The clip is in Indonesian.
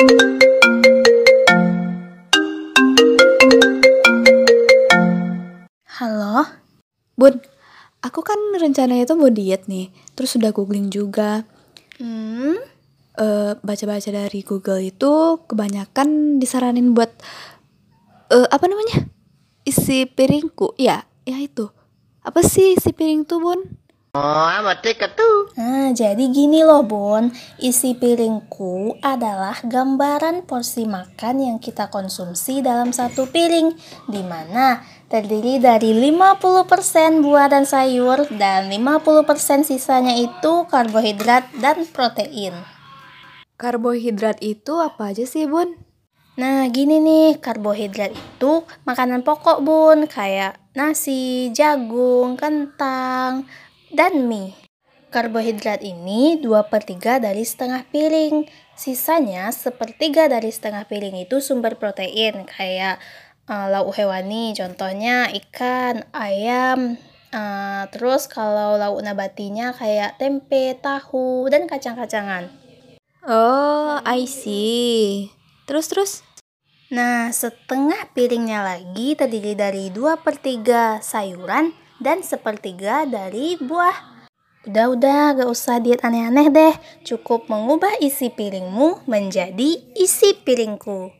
Halo, Bun. Aku kan rencananya itu mau diet nih. Terus udah googling juga. Hmm, Eh, baca-baca dari Google itu kebanyakan disaranin buat eh apa namanya? Isi piringku. Ya, ya itu. Apa sih isi piring tuh, Bun? Nah, jadi gini loh, Bun. Isi piringku adalah gambaran porsi makan yang kita konsumsi dalam satu piring, di mana terdiri dari 50% buah dan sayur dan 50% sisanya itu karbohidrat dan protein. Karbohidrat itu apa aja sih, Bun? Nah, gini nih, karbohidrat itu makanan pokok, Bun, kayak nasi, jagung, kentang, dan mie. Karbohidrat ini 2 per 3 dari setengah piring. Sisanya sepertiga dari setengah piring itu sumber protein, kayak eh, lauk hewani, contohnya ikan, ayam. Eh, terus kalau lauk nabatinya kayak tempe, tahu, dan kacang-kacangan. Oh, I see. Terus terus Nah, setengah piringnya lagi terdiri dari 2 per 3 sayuran dan sepertiga dari buah. Udah-udah, gak usah diet aneh-aneh deh. Cukup mengubah isi piringmu menjadi isi piringku.